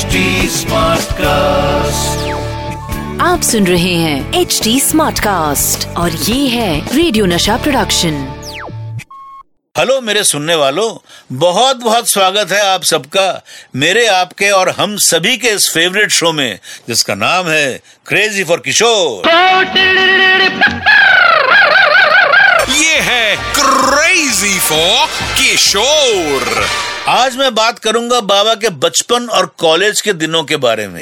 HD cast आप सुन रहे हैं एच डी स्मार्ट कास्ट और ये है रेडियो नशा प्रोडक्शन हेलो मेरे सुनने वालों बहुत बहुत स्वागत है आप सबका मेरे आपके और हम सभी के इस फेवरेट शो में जिसका नाम है क्रेजी फॉर किशोर ये है क्रेजी फॉर किशोर आज मैं बात करूँगा बाबा के बचपन और कॉलेज के दिनों के बारे में।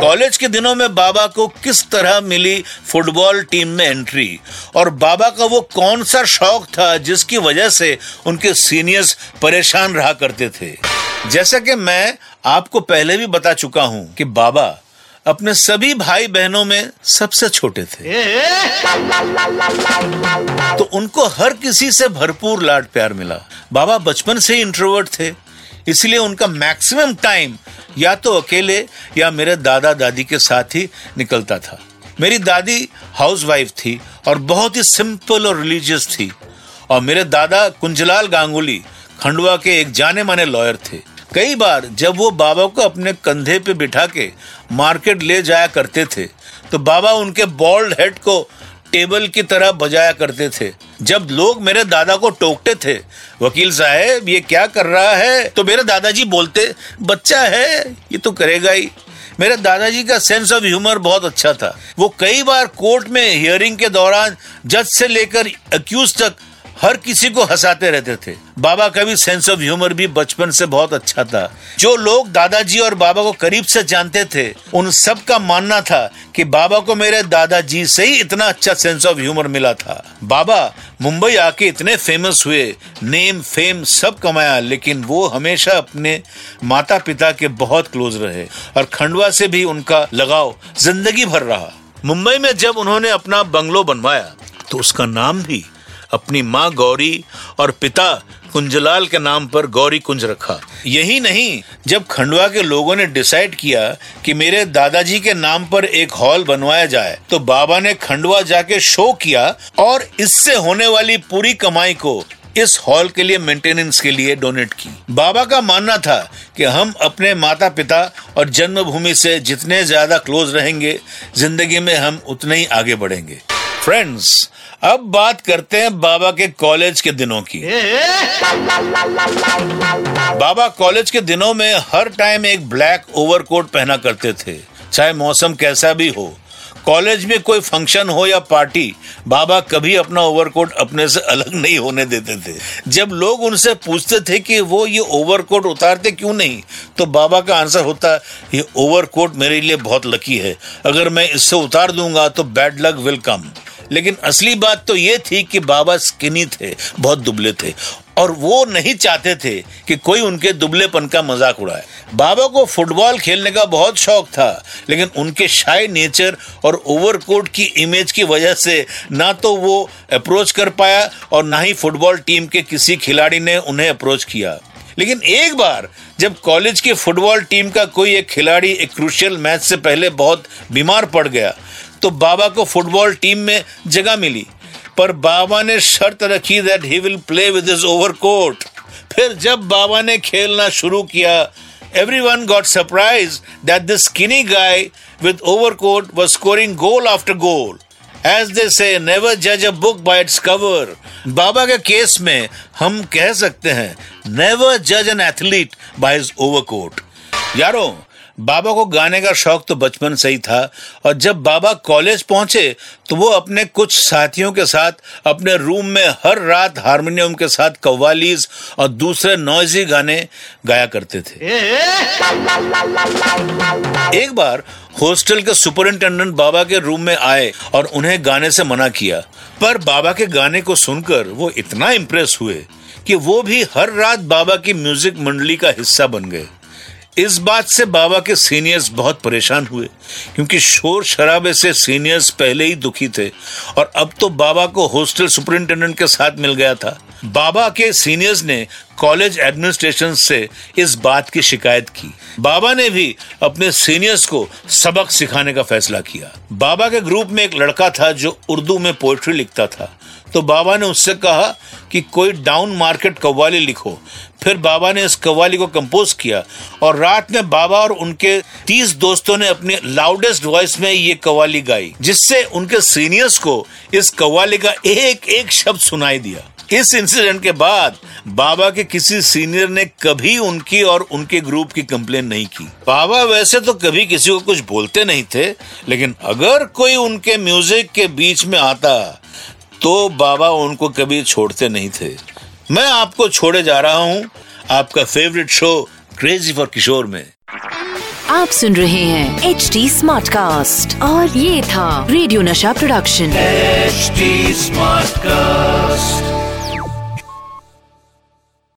कॉलेज के दिनों में बाबा को किस तरह मिली फुटबॉल टीम में एंट्री? और बाबा का वो कौन सा शौक था जिसकी वजह से उनके सीनियर्स परेशान रहा करते थे? जैसा कि मैं आपको पहले भी बता चुका हूँ कि बाबा अपने सभी भाई बहनों में सबसे छोटे थे। तो उनको हर किसी से भरपूर लाड प्यार मिला। बाबा बचपन से ही इंट्रोवर्ट थे इसलिए उनका मैक्सिमम टाइम या तो अकेले या मेरे दादा दादी के साथ ही निकलता था। मेरी दादी हाउसवाइफ थी और बहुत ही सिंपल और रिलीजियस थी। और मेरे दादा कुंजलाल गांगुली खंडवा के एक जाने माने लॉयर थे। कई बार जब वो बाबा को अपने कंधे पे बिठा के मार्केट ले जाया करते थे तो बाबा उनके बॉल्ड हेड को टेबल की तरह बजाया करते थे। जब लोग मेरे दादा को टोकते थे, वकील साहब, ये क्या कर रहा है? तो मेरे दादाजी बोलते, बच्चा है, ये तो करेगा ही। मेरे दादाजी का सेंस ऑफ़ ह्यूमर बहुत अच्छा था। वो कई बार कोर्ट में हियरिंग के दौरान जज से लेकर अक्यूज तक हर किसी को हंसाते रहते थे। बाबा का भी सेंस ऑफ़ ह्यूमर भी बचपन से बहुत अच्छा था। जो लोग दादाजी और बाबा को करीब से जानते थे, उन सब का मानना था कि बाबा को मेरे दादाजी से ही इतना अच्छा सेंस ऑफ़ ह्यूमर मिला था। बाबा मुंबई आके इतने फ़ेमस हुए नेम फेम सब कमाया, लेकिन वो हमेशा अपने माता पिता के बहुत क्लोज रहे और खंडवा से भी उनका लगाव ज़िंदगी भर रहा। मुंबई में जब उन्होंने अपना बंगलो बनवाया तो उसका नाम भी अपनी माँ गौरी और पिता कुंजलाल के नाम पर गौरी कुंज रखा। यही नहीं, जब खंडवा के लोगों ने डिसाइड किया कि मेरे दादाजी के नाम पर एक हॉल बनवाया जाए तो बाबा ने खंडवा जाके शो किया और इससे होने वाली पूरी कमाई को इस हॉल के लिए मेंटेनेंस के लिए डोनेट की। बाबा का मानना था कि हम अपने माता पिता और जन्मभूमि से जितने ज़्यादा क्लोज रहेंगे, ज़िंदगी में हम उतने ही आगे बढ़ेंगे। फ्रेंड्स अब बात करते हैं बाबा के कॉलेज के दिनों की। बाबा कॉलेज के दिनों में हर टाइम एक ब्लैक ओवरकोट पहना करते थे चाहे मौसम कैसा भी हो। कॉलेज में कोई फ़ंक्शन हो या पार्टी बाबा कभी अपना ओवरकोट अपने से अलग नहीं होने देते थे। जब लोग उनसे पूछते थे कि वो ये ओवरकोट उतारते क्यों नहीं तो बाबा का आंसर होता ये ओवरकोट मेरे लिए बहुत लकी है। अगर मैं इससे उतार दूँगा तो बैड लक विल कम लेकिन असली बात तो ये थी कि बाबा स्किनी थे, बहुत दुबले थे। और वो नहीं चाहते थे कि कोई उनके दुबलेपन का मज़ाक उड़ाए। बाबा को फुटबॉल खेलने का बहुत शौक था, लेकिन उनके शाय नेचर और ओवरकोट की इमेज की वजह से ना तो वो अप्रोच कर पाया और ना ही फुटबॉल टीम के किसी खिलाड़ी ने उन्हें अप्रोच किया। लेकिन एक बार जब कॉलेज की फुटबॉल टीम का कोई एक खिलाड़ी एक क्रूशियल मैच से पहले बहुत बीमार पड़ गया तो बाबा को फुटबॉल टीम में जगह मिली। पर बाबा ने शर्त रखी that he will play with his overcoat फिर जब बाबा ने खेलना शुरू किया everyone got surprise that this skinny guy with overcoat was scoring goal after goal as they say never जज a book by its cover बाबा के केस में हम कह सकते हैं नेवर जज an athlete by his overcoat यारों बाबा को गाने का शौक तो बचपन से ही था, और जब बाबा कॉलेज पहुँचे तो वो अपने कुछ साथियों के साथ, अपने रूम में हर रात हारमोनियम के साथ कव्वालीज और दूसरे नॉइजी गाने गाया करते थे। एक बार हॉस्टल के सुपरिंटेंडेंट बाबा के रूम में आए और उन्हें गाने से मना किया, पर बाबा के गाने को सुनकर वो इतना इम्प्रेस हुए कि वो भी हर रात बाबा की म्यूज़िक मंडली का हिस्सा बन गए। इस बात से बाबा के सीनियर्स बहुत परेशान हुए, क्योंकि शोर शराबे से सीनियर्स पहले ही दुखी थे, और अब तो बाबा को हॉस्टल सुपरिंटेंडेंट के साथ मिल गया था। बाबा के सीनियर्स ने कॉलेज एडमिनिस्ट्रेशन से इस बात की शिकायत की। बाबा ने भी अपने सीनियर्स को सबक सिखाने का फैसला किया। बाबा के ग्रुप में एक लड़का था जो उर्दू में पोएट्री लिखता था। तो बाबा ने उससे कहा कि कोई डाउन मार्केट कव्वाली लिखो। फिर बाबा ने इस कव्वाली को कंपोज किया और रात में बाबा और उनके तीस दोस्तों ने अपने लाउडेस्ट वॉइस में ये कव्वाली गाई, जिससे उनके सीनियर्स को इस कव्वाली का एक एक शब्द सुनाई दिया। इस इंसिडेंट के बाद बाबा के किसी सीनियर ने कभी उनकी और उनके ग्रुप की कंप्लेन नहीं की। बाबा वैसे तो कभी किसी को कुछ बोलते नहीं थे, लेकिन अगर कोई उनके म्यूज़िक के बीच में आता तो बाबा उनको कभी छोड़ते नहीं थे। मैं आपको छोड़े जा रहा हूँ आपका favourite show crazy for Kishore में। आप सुन रहे हैं एच डी स्मार्ट कास्ट और ये था रेडियो नशा प्रोडक्शन एच स्मार्ट कास्ट